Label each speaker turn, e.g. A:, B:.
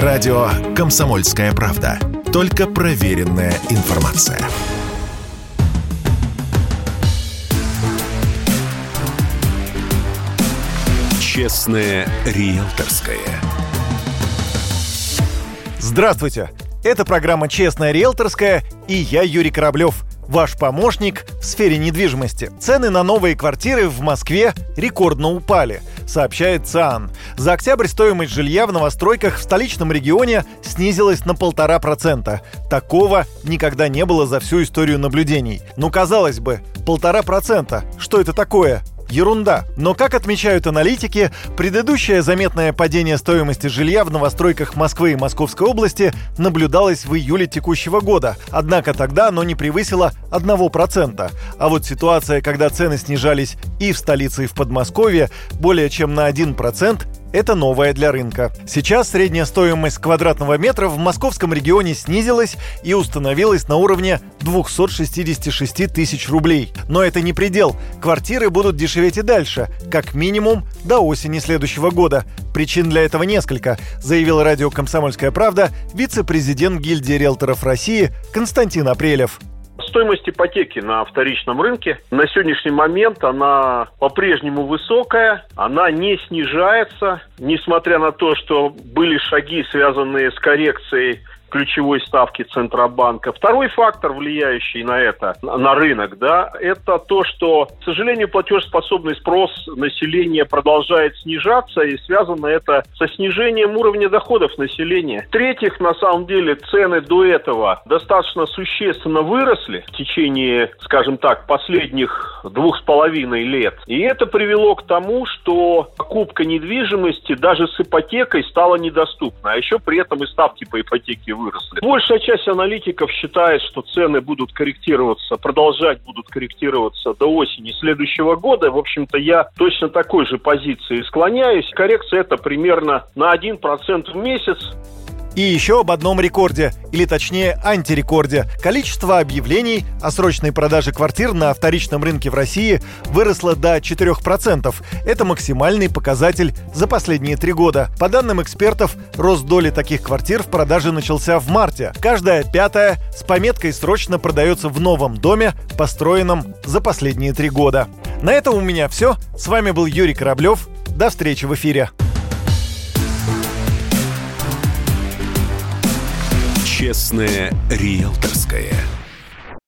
A: Радио «Комсомольская правда». Только проверенная информация. Честное риэлторское.
B: Здравствуйте! Это программа «Честная риэлторская» и я, Юрий Кораблев, ваш помощник в сфере недвижимости. Цены на новые квартиры в Москве рекордно упали, сообщает ЦАН. За октябрь стоимость жилья в новостройках в столичном регионе снизилась на полтора процента. Такого никогда не было за всю историю наблюдений. Ну, казалось бы, полтора процента. Что это такое? Ерунда. Но, как отмечают аналитики, предыдущее заметное падение стоимости жилья в новостройках Москвы и Московской области наблюдалось в июле текущего года. Однако тогда оно не превысило 1%. А вот ситуация, когда цены снижались и в столице, и в Подмосковье более чем на 1%, это новое для рынка. Сейчас средняя стоимость квадратного метра в московском регионе снизилась и установилась на уровне 266 тысяч рублей. Но это не предел. Квартиры будут дешеветь и дальше, как минимум до осени следующего года. Причин для этого несколько, заявил радио «Комсомольская правда» вице-президент гильдии риэлторов России Константин Апрелев.
C: Стоимость ипотеки на вторичном рынке на сегодняшний момент она по-прежнему высокая, она не снижается, несмотря на то, что были шаги, связанные с коррекцией ключевой ставки Центробанка. Второй фактор, влияющий на это, на рынок, да, это то, что, к сожалению, платежеспособный спрос населения продолжает снижаться, и связано это со снижением уровня доходов населения. В-третьих, на самом деле, цены до этого достаточно существенно выросли в течение, скажем так, последних двух с половиной лет. И это привело к тому, что покупка недвижимости даже с ипотекой стала недоступна, а еще при этом и ставки по ипотеке выросли. Большая часть аналитиков считает, что цены будут корректироваться, продолжать будут корректироваться до осени следующего года. В общем-то, я точно такой же позиции склоняюсь. Коррекция это примерно на 1% в месяц.
B: И еще об одном рекорде, или точнее антирекорде. Количество объявлений о срочной продаже квартир на вторичном рынке в России выросло до 4%. Это максимальный показатель за последние три года. По данным экспертов, рост доли таких квартир в продаже начался в марте. Каждая пятая с пометкой «срочно» продается в новом доме, построенном за последние три года. На этом у меня все. С вами был Юрий Кораблев. До встречи в эфире.
A: Честное риэлторское.